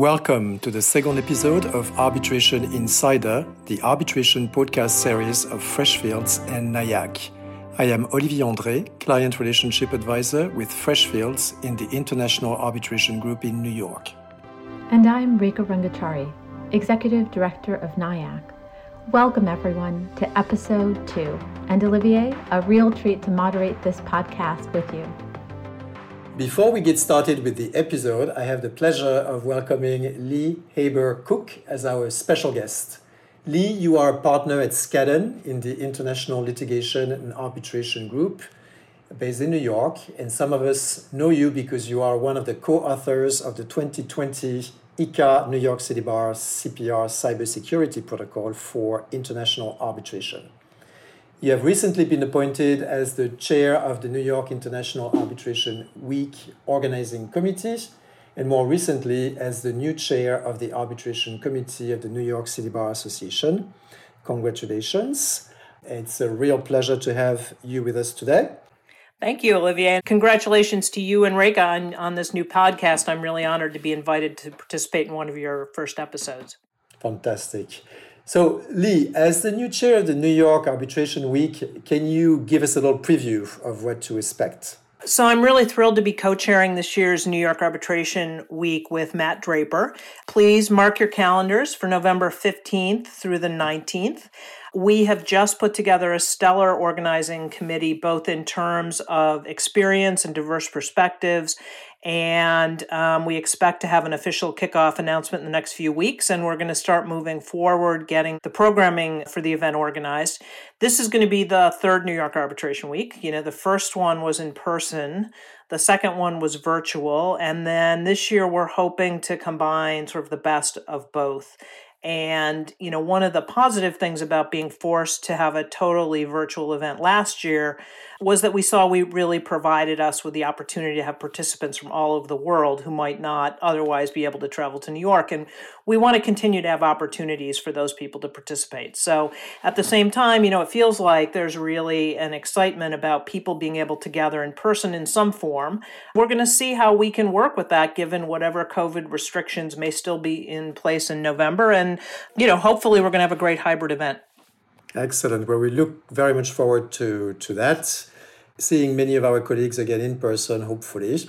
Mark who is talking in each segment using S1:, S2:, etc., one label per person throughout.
S1: Welcome to the second episode of Arbitration Insider, the arbitration podcast series of Freshfields and NYIAC. I am Olivier André, Client Relationship Advisor with Freshfields in the International Arbitration Group in New York.
S2: And I'm Rekha Rangachari, Executive Director of NYIAC. Welcome, everyone, to episode two. And Olivier, a real treat to moderate this podcast with you.
S1: Before we get started with the episode, I have the pleasure of welcoming Lea Haber Kuck as our special guest. Lea, you are a partner at Skadden in the International Litigation and Arbitration Group based in New York, and some of us know you because you are one of the co authors of the 2020 ICCA New York City Bar CPR Cybersecurity Protocol for International Arbitration. You have recently been appointed as the chair of the New York International Arbitration Week Organizing Committee, and more recently as the new chair of the Arbitration Committee of the New York City Bar Association. Congratulations. It's a real pleasure to have you with us today.
S3: Thank you, Olivier. Congratulations to you and Rekha on, on this new podcast. I'm really honored to be invited to participate in one of your first episodes.
S1: Fantastic. So, Lea, as the new chair of the New York Arbitration Week, can you give us a little preview of what to expect?
S3: So, I'm really thrilled to be co chairing this year's New York Arbitration Week with Matt Draper. Please mark your calendars for November 15th through the 19th. We have just put together a stellar organizing committee, both in terms of experience and diverse perspectives. And um, we expect to have an official kickoff announcement in the next few weeks. And we're going to start moving forward, getting the programming for the event organized. This is going to be the third New York Arbitration Week. You know, the first one was in person, the second one was virtual. And then this year, we're hoping to combine sort of the best of both. And, you know, one of the positive things about being forced to have a totally virtual event last year was that we saw we really provided us with the opportunity to have participants from all over the world who might not otherwise be able to travel to New York. And we want to continue to have opportunities for those people to participate. So at the same time, you know, it feels like there's really an excitement about people being able to gather in person in some form. We're going to see how we can work with that given whatever COVID restrictions may still be in place in November. And, you know, hopefully we're going to have a great hybrid event.
S1: Excellent. Well, we look very much forward to, to that seeing many of our colleagues again in person, hopefully.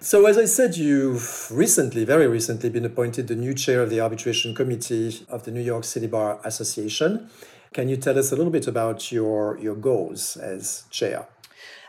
S1: So, as I said, you've recently, very recently, been appointed the new chair of the arbitration committee of the New York City Bar Association. Can you tell us a little bit about your, your goals as chair?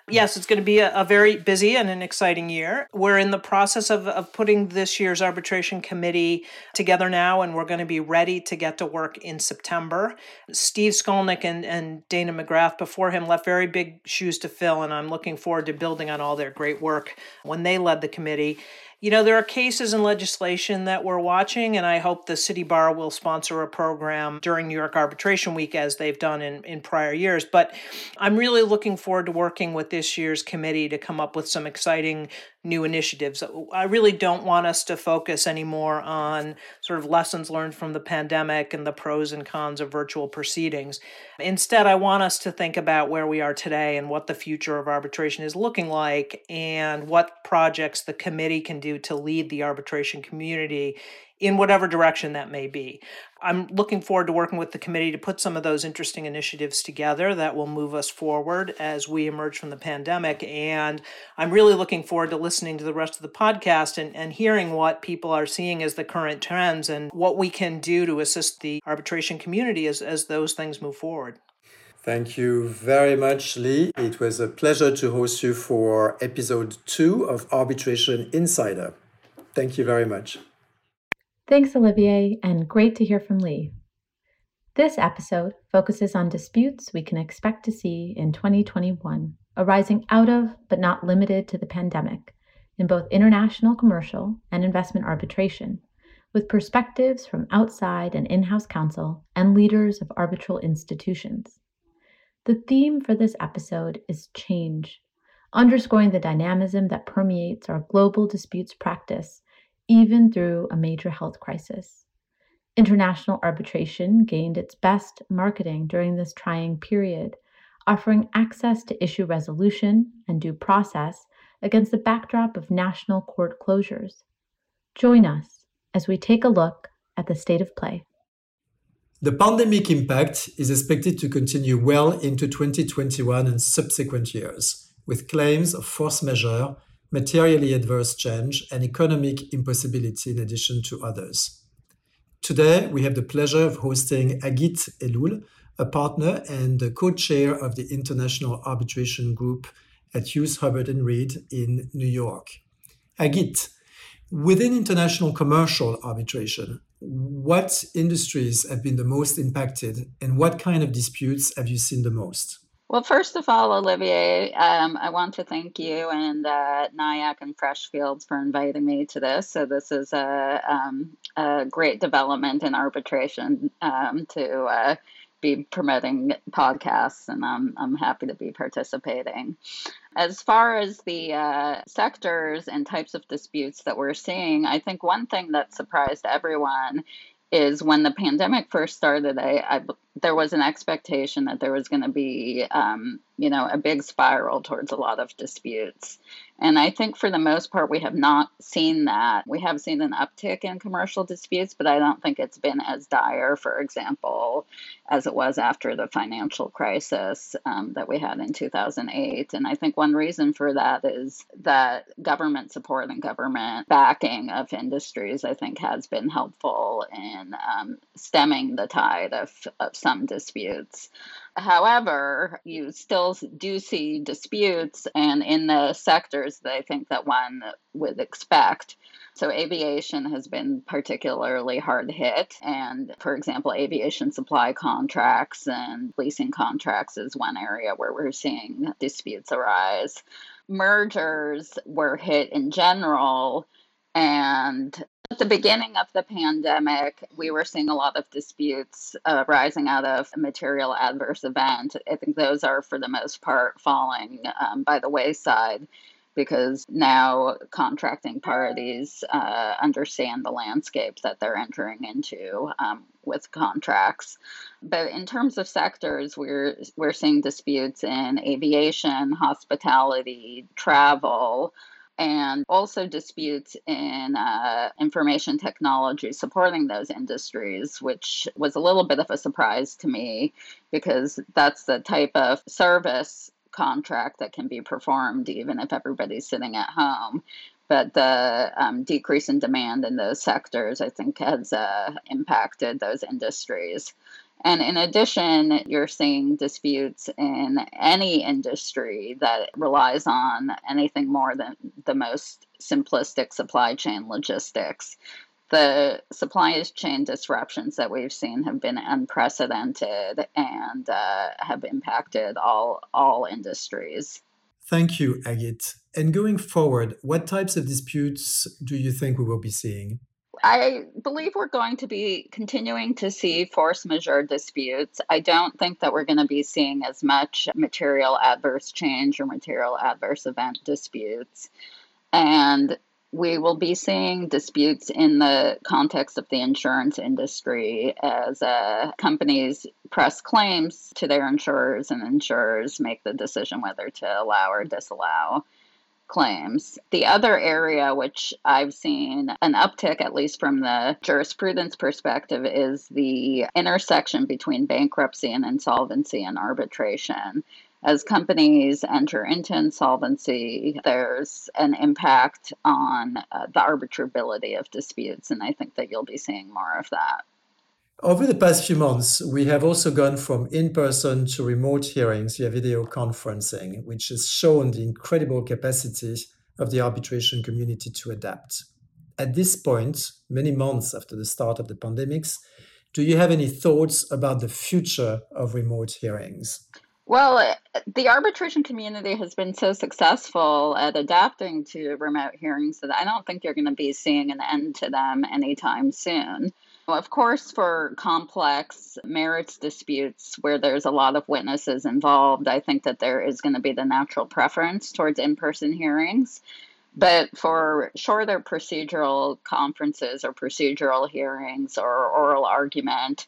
S3: Yes, it's going to be a, a, very busy and an exciting year. We're in the process of, of putting this year's arbitration committee together now, and we're going to be ready to get to work in September. Steve Skulnik and, and Dana MacGrath before him left very big shoes to fill, and I'm looking forward to building on all their great work when they led the committee. You know, there are cases in legislation that we're watching, and I hope the City Bar will sponsor a program during New York Arbitration Week as they've done in, in prior years. But I'm really looking forward to working with this year's committee to come up with some exciting new initiatives. I really don't want us to focus anymore on sort of lessons learned from the pandemic and the pros and cons of virtual proceedings. Instead, I want us to think about where we are today and what the future of arbitration is looking like and what projects the committee can do to lead the arbitration community in whatever direction that may be. I'm looking forward to working with the committee to put some of those interesting initiatives together that will move us forward as we emerge from the pandemic. And I'm really looking forward to listening to the rest of the podcast and, and hearing what people are seeing as the current trends and what we can do to assist the arbitration community as, as those things move forward.
S1: Thank you very much, Lea. It was a pleasure to host you for episode two of Arbitration Insider. Thank you very much.
S2: Thanks, Olivier, and great to hear from Lea. This episode focuses on disputes we can expect to see in 2021 arising out of, but not limited to, the pandemic in both international commercial and investment arbitration, with perspectives from outside and in house counsel and leaders of arbitral institutions. The theme for this episode is change, underscoring the dynamism that permeates our global disputes practice even through a major health crisis. International arbitration gained its best marketing during this trying period, offering access to issue resolution and due process against the backdrop of national court closures. Join us as we take a look at the state of play.
S1: The pandemic impact is expected to continue well into 2021 and subsequent years, with claims of force majeure, materially adverse change, and economic impossibility in addition to others. Today, we have the pleasure of hosting Hagit Elul, a partner and co-chair of the International Arbitration Group at Hughes Hubbard and Reed in New York. Hagit, within international commercial arbitration, what industries have been the most impacted and what kind of disputes have you seen the most?
S4: Well, first of all, Olivier, um, I want to thank you and uh, NYIAC and Freshfields for inviting me to this. So, this is a, um, a great development in arbitration um, to uh, be promoting podcasts, and I'm, I'm happy to be participating. As far as the uh, sectors and types of disputes that we're seeing, I think one thing that surprised everyone is when the pandemic first started, I, I there was an expectation that there was going to be, um, you know, a big spiral towards a lot of disputes. And I think for the most part, we have not seen that. We have seen an uptick in commercial disputes, but I don't think it's been as dire, for example, as it was after the financial crisis um, that we had in 2008. And I think one reason for that is that government support and government backing of industries, I think, has been helpful in um, stemming the tide of, of some disputes. However, you still do see disputes, and in the sectors that I think that one would expect. So, aviation has been particularly hard hit. And for example, aviation supply contracts and leasing contracts is one area where we're seeing disputes arise. Mergers were hit in general. And at the beginning of the pandemic, we were seeing a lot of disputes uh, out of a material adverse event. I think those are, for the most part, falling um, by the wayside because now contracting parties uh, understand the landscape that they're entering into um, with contracts. But in terms of sectors, we're we're seeing disputes in aviation, hospitality, travel and also disputes in uh, information technology supporting those industries, which was a little bit of a surprise to me because that's the type of service contract that can be performed even if everybody's sitting at home. But the um, decrease in demand in those sectors, I think, has uh, impacted those industries. And in addition, you're seeing disputes in any industry that relies on anything more than the most simplistic supply chain logistics. The supply chain disruptions that we've seen have been unprecedented and uh, have impacted all, all industries.
S1: Thank you, Hagit. And going forward, what types of disputes do you think we will be seeing?
S4: I believe we're going to be continuing to see force majeure disputes. I don't think that we're going to be seeing as much material adverse change or material adverse event disputes. And we will be seeing disputes in the context of the insurance industry as uh, companies press claims to their insurers and insurers make the decision whether to allow or disallow claims. The other area which I've seen an uptick, at least from the jurisprudence perspective, is the intersection between bankruptcy and insolvency and arbitration. As companies enter into insolvency, there's an impact on uh, the arbitrability of disputes, and I think that you'll be seeing more of that.
S1: Over the past few months, we have also gone from in person to remote hearings via video conferencing, which has shown the incredible capacity of the arbitration community to adapt. At this point, many months after the start of the pandemics, do you have any thoughts about the future of remote hearings?
S4: Well, the arbitration community has been so successful at adapting to remote hearings that I don't think you're going to be seeing an end to them anytime soon. Of course, for complex merits disputes where there's a lot of witnesses involved, I think that there is going to be the natural preference towards in person hearings. But for shorter procedural conferences or procedural hearings or oral argument,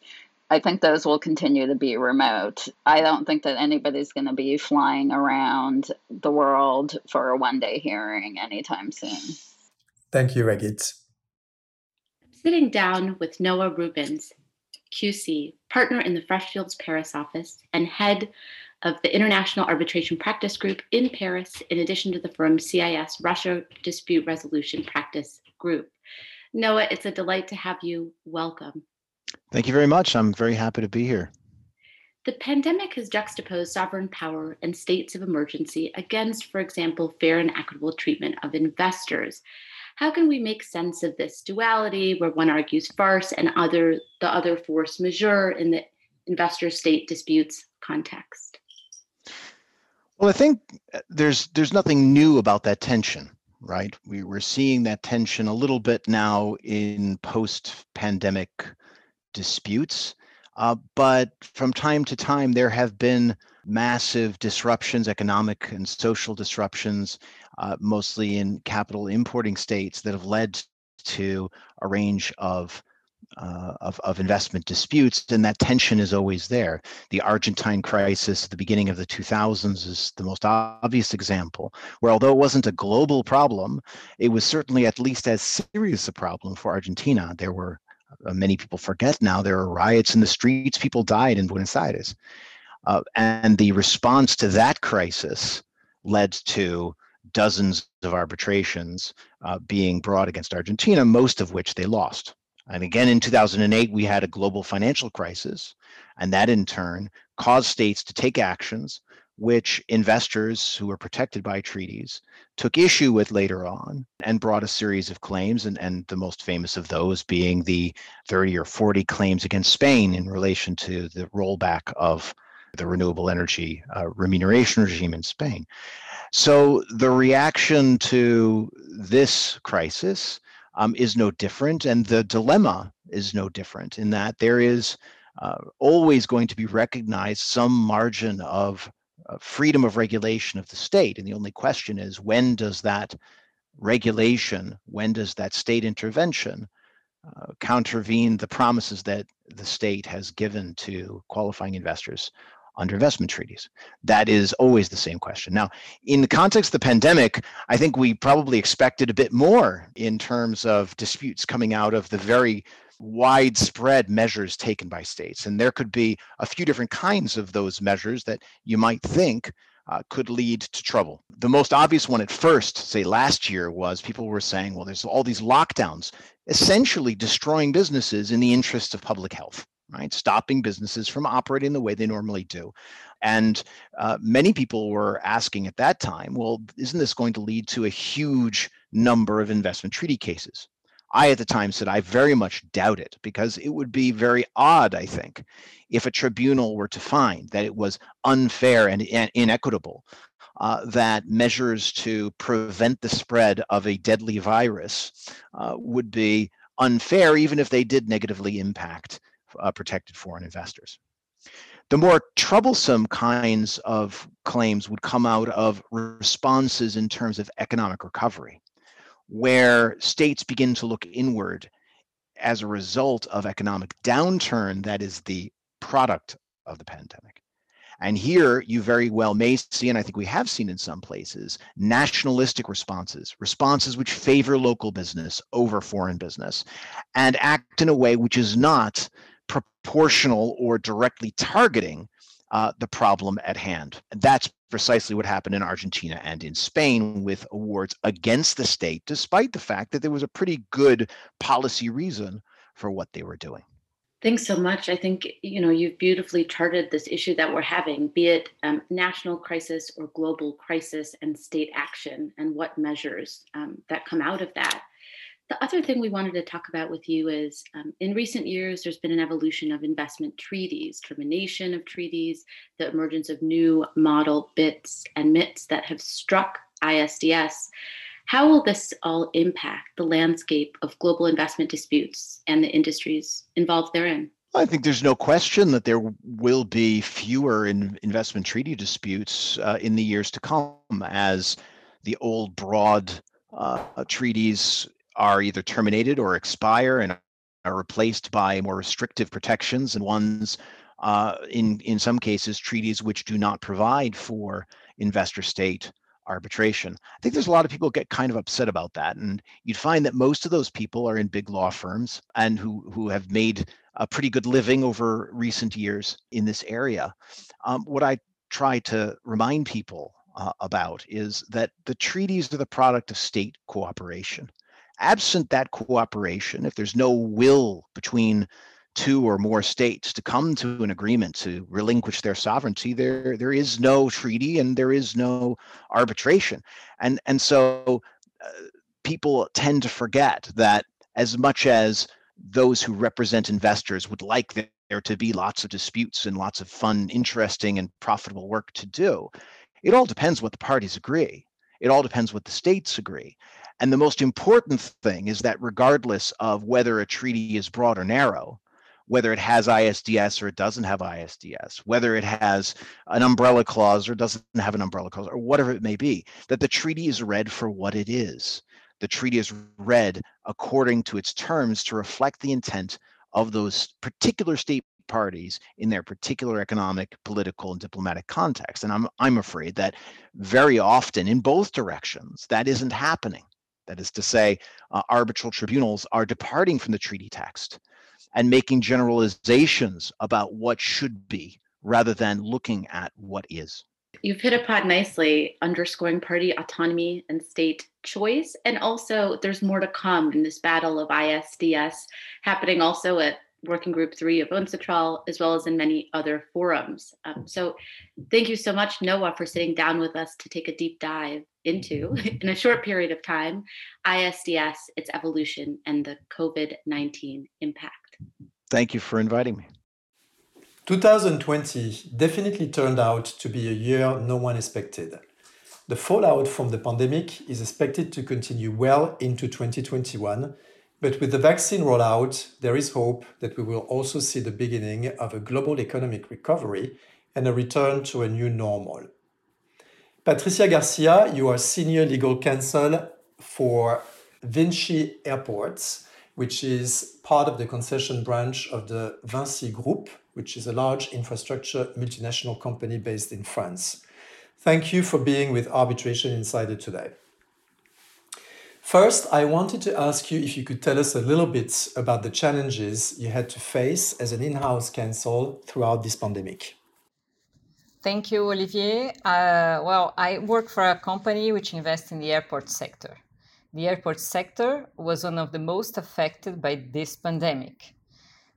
S4: I think those will continue to be remote. I don't think that anybody's going to be flying around the world for a one day hearing anytime soon.
S1: Thank you, Hagit.
S5: Sitting down with Noah Rubins, QC, partner in the Freshfields Paris office and head of the International Arbitration Practice Group in Paris, in addition to the firm CIS Russia Dispute Resolution Practice Group. Noah, it's a delight to have you. Welcome.
S6: Thank you very much. I'm very happy to be here.
S5: The pandemic has juxtaposed sovereign power and states of emergency against, for example, fair and equitable treatment of investors. How can we make sense of this duality where one argues farce and other the other force majeure in the investor state disputes context?
S6: Well, I think uh, there's there's nothing new about that tension, right? We, we're seeing that tension a little bit now in post-pandemic disputes, uh, but from time to time there have been massive disruptions, economic and social disruptions, uh, mostly in capital importing states, that have led to a range of uh, of, of investment disputes, and that tension is always there. The Argentine crisis at the beginning of the 2000s is the most obvious example, where although it wasn't a global problem, it was certainly at least as serious a problem for Argentina. There were, uh, many people forget now, there were riots in the streets, people died in Buenos Aires. Uh, and the response to that crisis led to dozens of arbitrations uh, being brought against Argentina, most of which they lost. And again, in 2008, we had a global financial crisis, and that in turn caused states to take actions which investors who were protected by treaties took issue with later on and brought a series of claims, and, and the most famous of those being the 30 or 40 claims against Spain in relation to the rollback of the renewable energy uh, remuneration regime in Spain. So the reaction to this crisis um, is no different, and the dilemma is no different in that there is uh, always going to be recognized some margin of uh, freedom of regulation of the state. And the only question is when does that regulation, when does that state intervention uh, countervene the promises that the state has given to qualifying investors under investment treaties? That is always the same question. Now, in the context of the pandemic, I think we probably expected a bit more in terms of disputes coming out of the very widespread measures taken by states. And there could be a few different kinds of those measures that you might think uh, could lead to trouble. The most obvious one at first, say last year, was people were saying, well, there's all these lockdowns, essentially destroying businesses in the interest of public health right? Stopping businesses from operating the way they normally do. And uh, many people were asking at that time, well, isn't this going to lead to a huge number of investment treaty cases? I at the time said I very much doubt it because it would be very odd, I think, if a tribunal were to find that it was unfair and, and inequitable uh, that measures to prevent the spread of a deadly virus uh, would be unfair, even if they did negatively impact uh, protected foreign investors. The more troublesome kinds of claims would come out of responses in terms of economic recovery, where states begin to look inward as a result of economic downturn that is the product of the pandemic. And here you very well may see, and I think we have seen in some places, nationalistic responses, responses which favor local business over foreign business, and act in a way which is not proportional or directly targeting uh, the problem at hand. And that's precisely what happened in Argentina and in Spain with awards against the state, despite the fact that there was a pretty good policy reason for what they were doing.
S5: Thanks so much. I think you know you've beautifully charted this issue that we're having, be it um, national crisis or global crisis, and state action, and what measures um, that come out of that. The other thing we wanted to talk about with you is um, in recent years, there's been an evolution of investment treaties, termination of treaties, the emergence of new model BITs and MITs that have struck ISDS. How will this all impact the landscape of global investment disputes and the industries involved therein?
S6: I think there's no question that there will be fewer in investment treaty disputes uh, in the years to come as the old broad uh, treaties are either terminated or expire and are replaced by more restrictive protections and ones uh, in in some cases treaties which do not provide for investor state arbitration. I think there's a lot of people get kind of upset about that. And you'd find that most of those people are in big law firms and who, who have made a pretty good living over recent years in this area. Um, what I try to remind people uh, about is that the treaties are the product of state cooperation. Absent that cooperation, if there's no will between two or more states to come to an agreement to relinquish their sovereignty there there is no treaty and there is no arbitration. And and so uh, people tend to forget that as much as those who represent investors would like there to be lots of disputes and lots of fun interesting and profitable work to do it all depends what the parties agree. It all depends what the states agree and the most important thing is that regardless of whether a treaty is broad or narrow whether it has ISDS or it doesn't have ISDS, whether it has an umbrella clause or doesn't have an umbrella clause, or whatever it may be, that the treaty is read for what it is. The treaty is read according to its terms to reflect the intent of those particular state parties in their particular economic, political, and diplomatic context. And I'm, I'm afraid that very often in both directions, that isn't happening. That is to say, uh, arbitral tribunals are departing from the treaty text and making generalizations about what should be rather than looking at what is.
S2: You've hit upon nicely underscoring party autonomy and state choice. And also, there's more to come in this battle of ISDS happening also at Working Group 3 of UNCITRAL, as well as in many other forums. Um, so, thank you so much, Noah, for sitting down with us to take a deep dive into, in a short period of time, ISDS, its evolution, and the COVID 19 impact.
S6: Thank you for inviting me.
S1: 2020 definitely turned out to be a year no one expected. The fallout from the pandemic is expected to continue well into 2021, but with the vaccine rollout, there is hope that we will also see the beginning of a global economic recovery and a return to a new normal. Patricia Garcia, you are senior legal counsel for Vinci Airports which is part of the concession branch of the Vinci Group, which is a large infrastructure multinational company based in France. Thank you for being with Arbitration Insider today. First, I wanted to ask you if you could tell us a little bit about the challenges you had to face as an in house counsel throughout this pandemic.
S7: Thank you, Olivier. Uh, well, I work for a company which invests in the airport sector the airport sector was one of the most affected by this pandemic.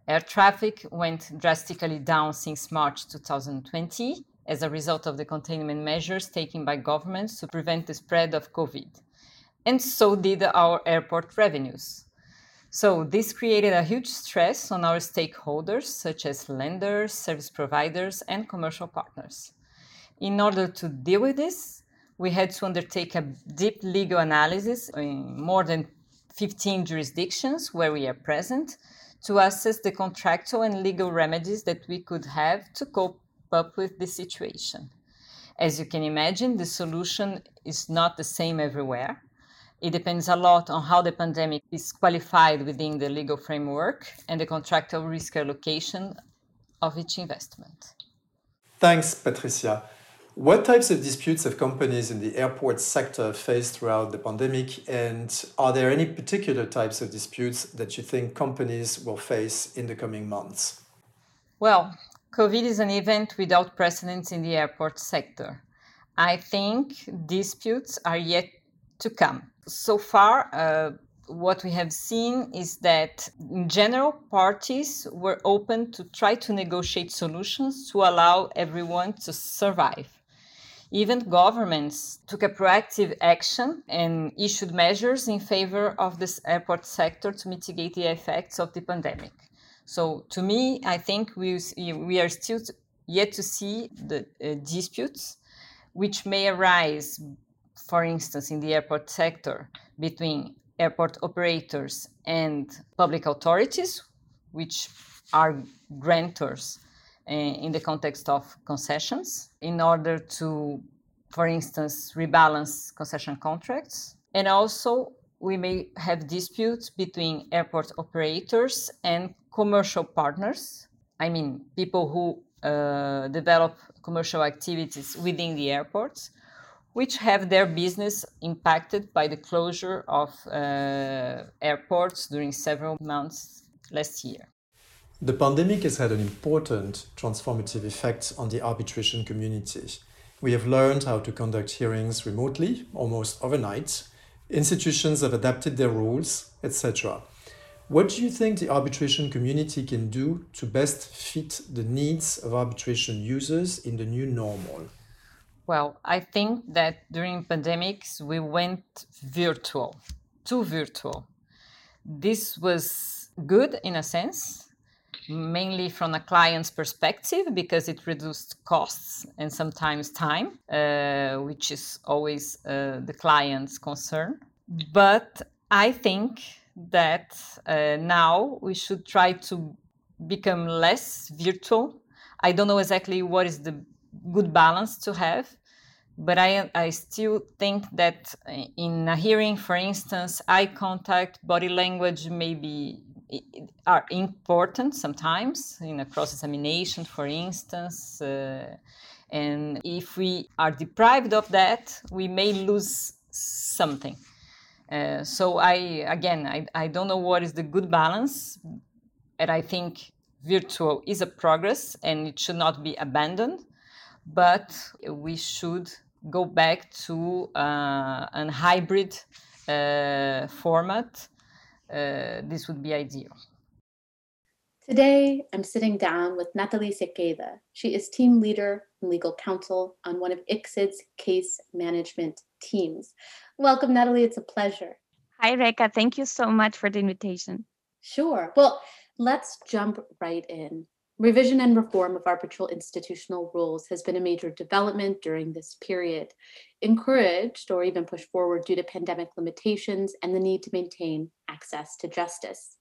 S7: Air traffic went drastically down since March 2020 as a result of the containment measures taken by governments to prevent the spread of COVID. And so did our airport revenues. So, this created a huge stress on our stakeholders, such as lenders, service providers, and commercial partners. In order to deal with this, we had to undertake a deep legal analysis in more than 15 jurisdictions where we are present to assess the contractual and legal remedies that we could have to cope up with the situation. As you can imagine, the solution is not the same everywhere. It depends a lot on how the pandemic is qualified within the legal framework and the contractual risk allocation of each investment.
S1: Thanks, Patricia. What types of disputes have companies in the airport sector faced throughout the pandemic? And are there any particular types of disputes that you think companies will face in the coming months?
S7: Well, COVID is an event without precedents in the airport sector. I think disputes are yet to come. So far, uh, what we have seen is that in general parties were open to try to negotiate solutions to allow everyone to survive even governments took a proactive action and issued measures in favor of this airport sector to mitigate the effects of the pandemic. So, to me, I think we, we are still yet to see the uh, disputes which may arise, for instance, in the airport sector between airport operators and public authorities, which are grantors in the context of concessions in order to, for instance, rebalance concession contracts. And also, we may have disputes between airport operators and commercial partners. I mean, people who uh, develop commercial activities within the airports, which have their business impacted by the closure of uh, airports during several months last year.
S1: The pandemic has had an important transformative effect on the arbitration community. We have learned how to conduct hearings remotely, almost overnight. Institutions have adapted their rules, etc. What do you think the arbitration community can do to best fit the needs of arbitration users in the new normal?
S7: Well, I think that during pandemics we went virtual, too virtual. This was good in a sense, mainly from a client's perspective because it reduced costs and sometimes time, uh, which is always uh, the client's concern. But I think that uh, now we should try to become less virtual. I don't know exactly what is the good balance to have but I, I still think that in a hearing, for instance, eye contact, body language maybe are important sometimes in a cross examination, for instance. Uh, and if we are deprived of that, we may lose something. Uh, so I again I, I don't know what is the good balance, and I think virtual is a progress and it should not be abandoned, but we should go back to uh, an hybrid uh, format, uh, this would be ideal.
S2: Today, I'm sitting down with Natalí Sequeira. She is team leader and legal counsel on one of ICSID's case management teams. Welcome, Natalí. It's a pleasure.
S8: Hi, Rekha. Thank you so much for the invitation.
S2: Sure. Well, let's jump right in. Revision and reform of arbitral institutional rules has been a major development during this period, encouraged or even pushed forward due to pandemic limitations and the need to maintain access to justice.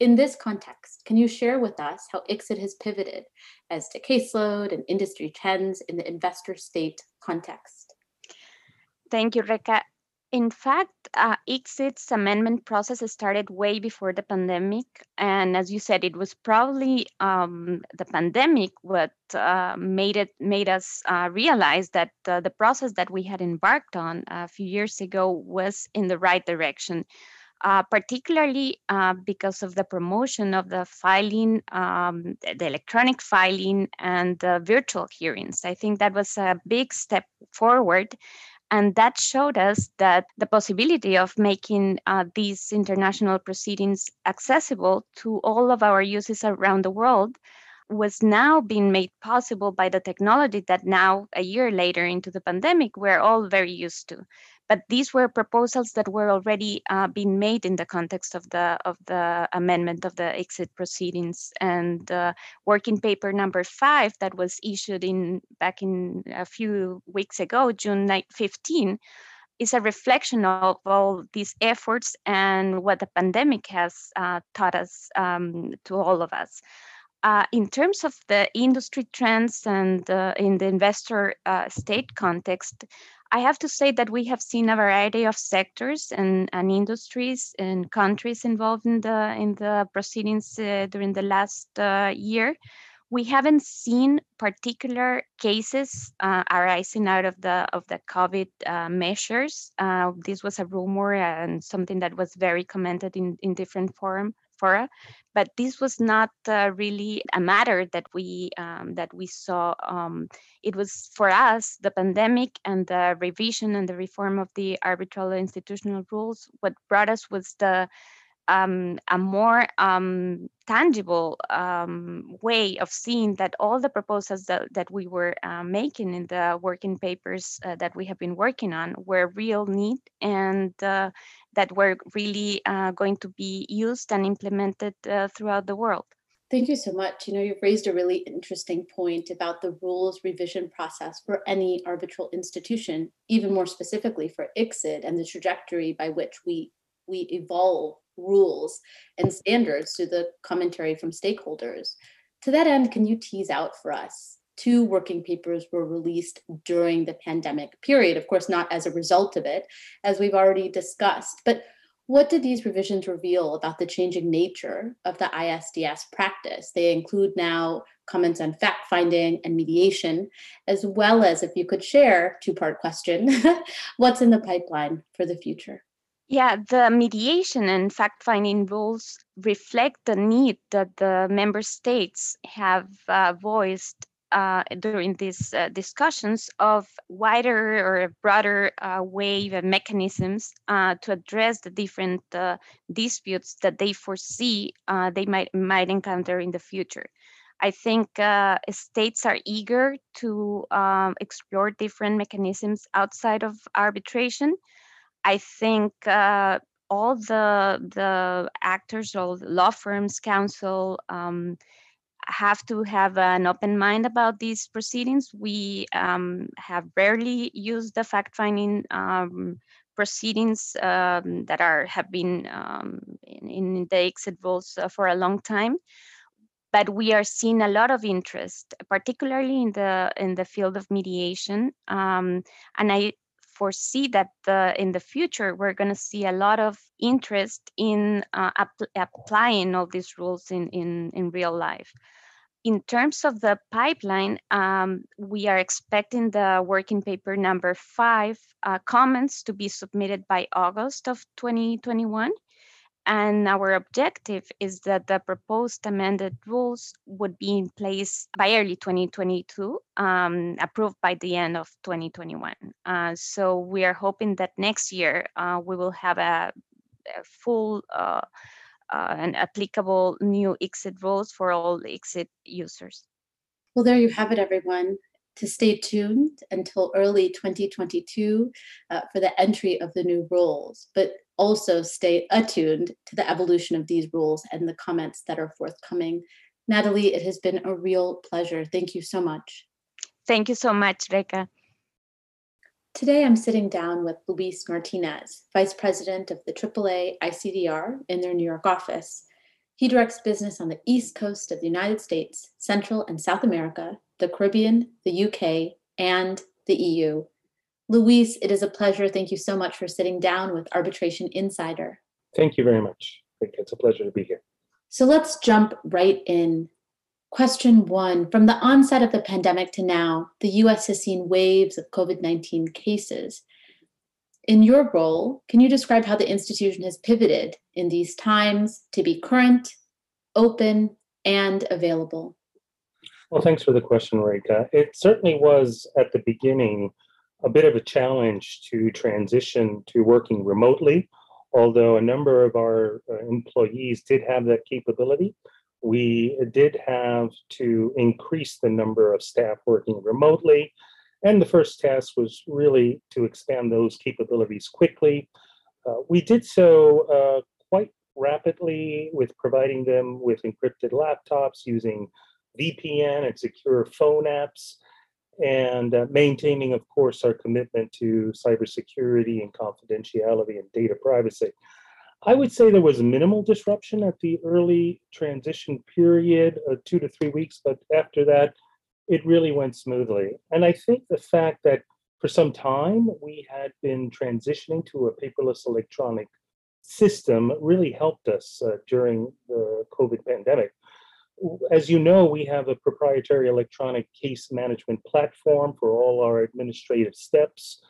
S2: In this context, can you share with us how ICSID has pivoted as to caseload and industry trends in the investor state context?
S8: Thank you, Rekha in fact, uh, ICSID's amendment process started way before the pandemic. And as you said, it was probably um, the pandemic what uh, made it made us uh, realize that uh, the process that we had embarked on a few years ago was in the right direction. Uh, particularly uh, because of the promotion of the filing, um, the electronic filing, and the virtual hearings. I think that was a big step forward and that showed us that the possibility of making uh, these international proceedings accessible to all of our users around the world was now being made possible by the technology that now, a year later into the pandemic, we're all very used to. But these were proposals that were already uh, being made in the context of the of the amendment of the ICSID proceedings. And uh, working paper number five that was issued in back in a few weeks ago june 15 is a reflection of all these efforts and what the pandemic has uh, taught us um, to all of us uh, in terms of the industry trends and uh, in the investor uh, state context, I have to say that we have seen a variety of sectors and, and industries and countries involved in the in the proceedings uh, during the last uh, year. We haven't seen particular cases uh, arising out of the of the COVID measures. This was a rumor and something that was very commented in in different forum but this was not uh, really a matter that we um, that we saw. Um, it was for us the pandemic and the revision and the reform of the arbitral institutional rules. What brought us was the um, a more um, tangible um, way of seeing that all the proposals that, that we were uh, making in the working papers uh, that we have been working on were real need and uh, that were really uh, going to be used and implemented uh, throughout the world.
S2: Thank you so much. You know, you've raised a really interesting point about the rules revision process for any arbitral institution, even more specifically for ICSID and the trajectory by which we we evolve rules and standards through the commentary from stakeholders. To that end, can you tease out for us? Two working papers were released during the pandemic period, of course, not as a result of it, as we've already discussed. But What did these revisions reveal about the changing nature of the ISDS practice? They include now comments on fact finding and mediation, as well as if you could share, two part question, what's in the pipeline for the future?
S8: Yeah, the mediation and fact finding rules reflect the need that the member states have uh, voiced uh, during these uh, discussions of wider or broader uh, wave of mechanisms uh, to address the different uh, disputes that they foresee uh, they might might encounter in the future. I think states are eager to um, explore different mechanisms outside of arbitration. I think all the the actors, all law firms, counsel. Um, have to have an open mind about these proceedings. We um, have rarely used the fact-finding um, proceedings um, that are have been um, in, in, the ICSID rules uh, for a long time. But we are seeing a lot of interest, particularly in the in the field of mediation. Um, and I foresee that the, in the future we're going to see a lot of interest in uh, applying all these rules in, in, in real life. In terms of the pipeline, um, we are expecting the working paper number five uh, comments to be submitted by August of 2021. And our objective is that the proposed amended rules would be in place by early 2022, um, approved by the end of 2021. Uh, so we are hoping that next year uh, we will have a, a full uh, uh, and applicable new ICSID rules for all ICSID users.
S2: Well, there you have it, everyone. To stay tuned until early 2022 uh, for the entry of the new rules, but also stay attuned to the evolution of these rules and the comments that are forthcoming. Natalí, it has been a real pleasure. Thank you so much.
S8: Thank you so much, Rekha.
S2: Today, I'm sitting down with Luis Martinez, Vice President of the AAA ICDR in their New York office. He directs business on the East Coast of the United States, Central and South America, the Caribbean, the UK, and the EU. Luis, it is a pleasure. Thank you so much for sitting down with Arbitration Insider.
S9: Thank you very much. It's a pleasure to be here.
S2: So let's jump right in. Question one From the onset of the pandemic to now, the US has seen waves of COVID 19 cases. In your role, can you describe how the institution has pivoted in these times to be current, open, and available?
S9: Well, thanks for the question, Rekha. It certainly was at the beginning a bit of a challenge to transition to working remotely, although a number of our uh, employees did have that capability we did have to increase the number of staff working remotely. And the first task was really to expand those capabilities quickly. Uh, we did so uh, quite rapidly with providing them with encrypted laptops using VPN and secure phone apps, and uh, maintaining, of course, our commitment to cybersecurity and confidentiality and data privacy. I would say there was minimal disruption at the early transition period, uh, two to three weeks, but after that, it really went smoothly. And I think the fact that for some time we had been transitioning to a paperless electronic system really helped us uh, during the COVID pandemic. As you know, we have a proprietary electronic case management platform for all our administrative steps.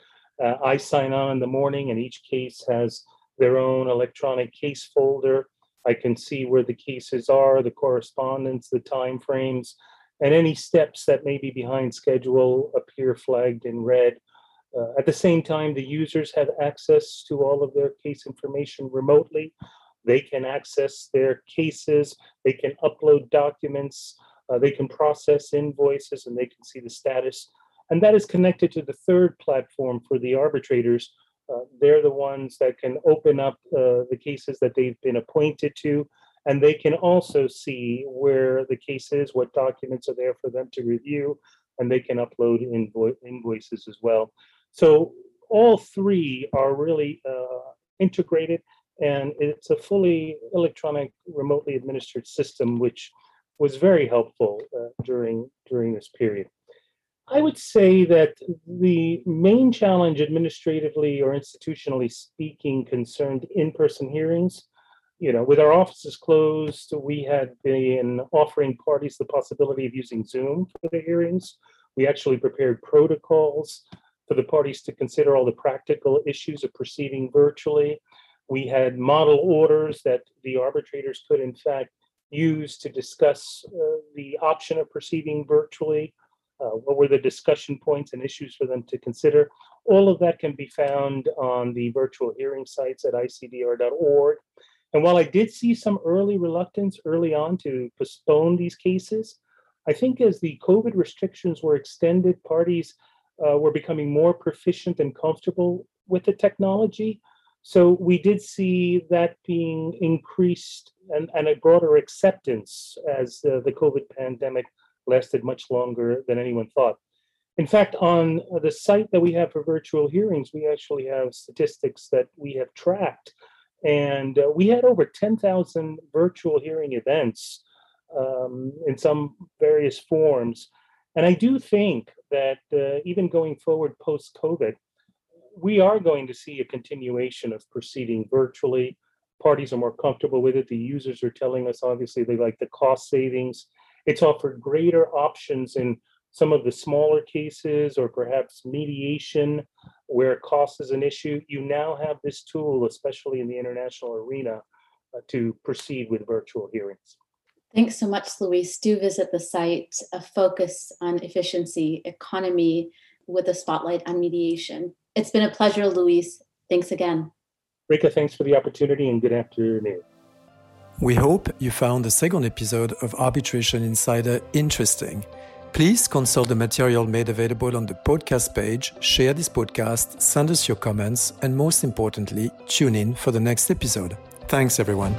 S9: Uh, I sign on in the morning, and each case has their own electronic case folder. I can see where the cases are, the correspondence, the time frames, and any steps that may be behind schedule appear flagged in red. Uh, at the same time, the users have access to all of their case information remotely. They can access their cases, they can upload documents, uh, they can process invoices, and they can see the status. And that is connected to the third platform for the arbitrators, uh, they're the ones that can open up uh, the cases that they've been appointed to, and they can also see where the case is, what documents are there for them to review, and they can upload invo- invoices as well. So all three are really uh, integrated, and it's a fully electronic, remotely administered system, which was very helpful uh, during during this period. I would say that the main challenge, administratively or institutionally speaking, concerned in person hearings. You know, with our offices closed, we had been offering parties the possibility of using Zoom for the hearings. We actually prepared protocols for the parties to consider all the practical issues of proceeding virtually. We had model orders that the arbitrators could, in fact, use to discuss uh, the option of proceeding virtually uh, what were the discussion points and issues for them to consider. All of that can be found on the virtual hearing sites at icdr.org. And while I did see some early reluctance early on to postpone these cases, I think as the COVID restrictions were extended, parties uh, were becoming more proficient and comfortable with the technology. So we did see that being increased and, and a broader acceptance as uh, the COVID pandemic lasted much longer than anyone thought. In fact, on the site that we have for virtual hearings, we actually have statistics that we have tracked. And uh, we had over 10,000 virtual hearing events um, in some various forms. And I do think that uh, even going forward post COVID, we are going to see a continuation of proceeding virtually. Parties are more comfortable with it. The users are telling us, obviously, they like the cost savings it's offered greater options in some of the smaller cases or perhaps mediation where cost is an issue. You now have this tool, especially in the international arena, uh, to proceed with virtual hearings.
S2: Thanks so much, Luis. Do visit the site, a focus on efficiency, economy, with a spotlight on mediation. It's been a pleasure, Luis. Thanks again.
S9: Rekha, thanks for the opportunity and good afternoon.
S1: We hope you found the second episode of Arbitration Insider interesting. Please consult the material made available on the podcast page, share this podcast, send us your comments, and most importantly, tune in for the next episode. Thanks, everyone.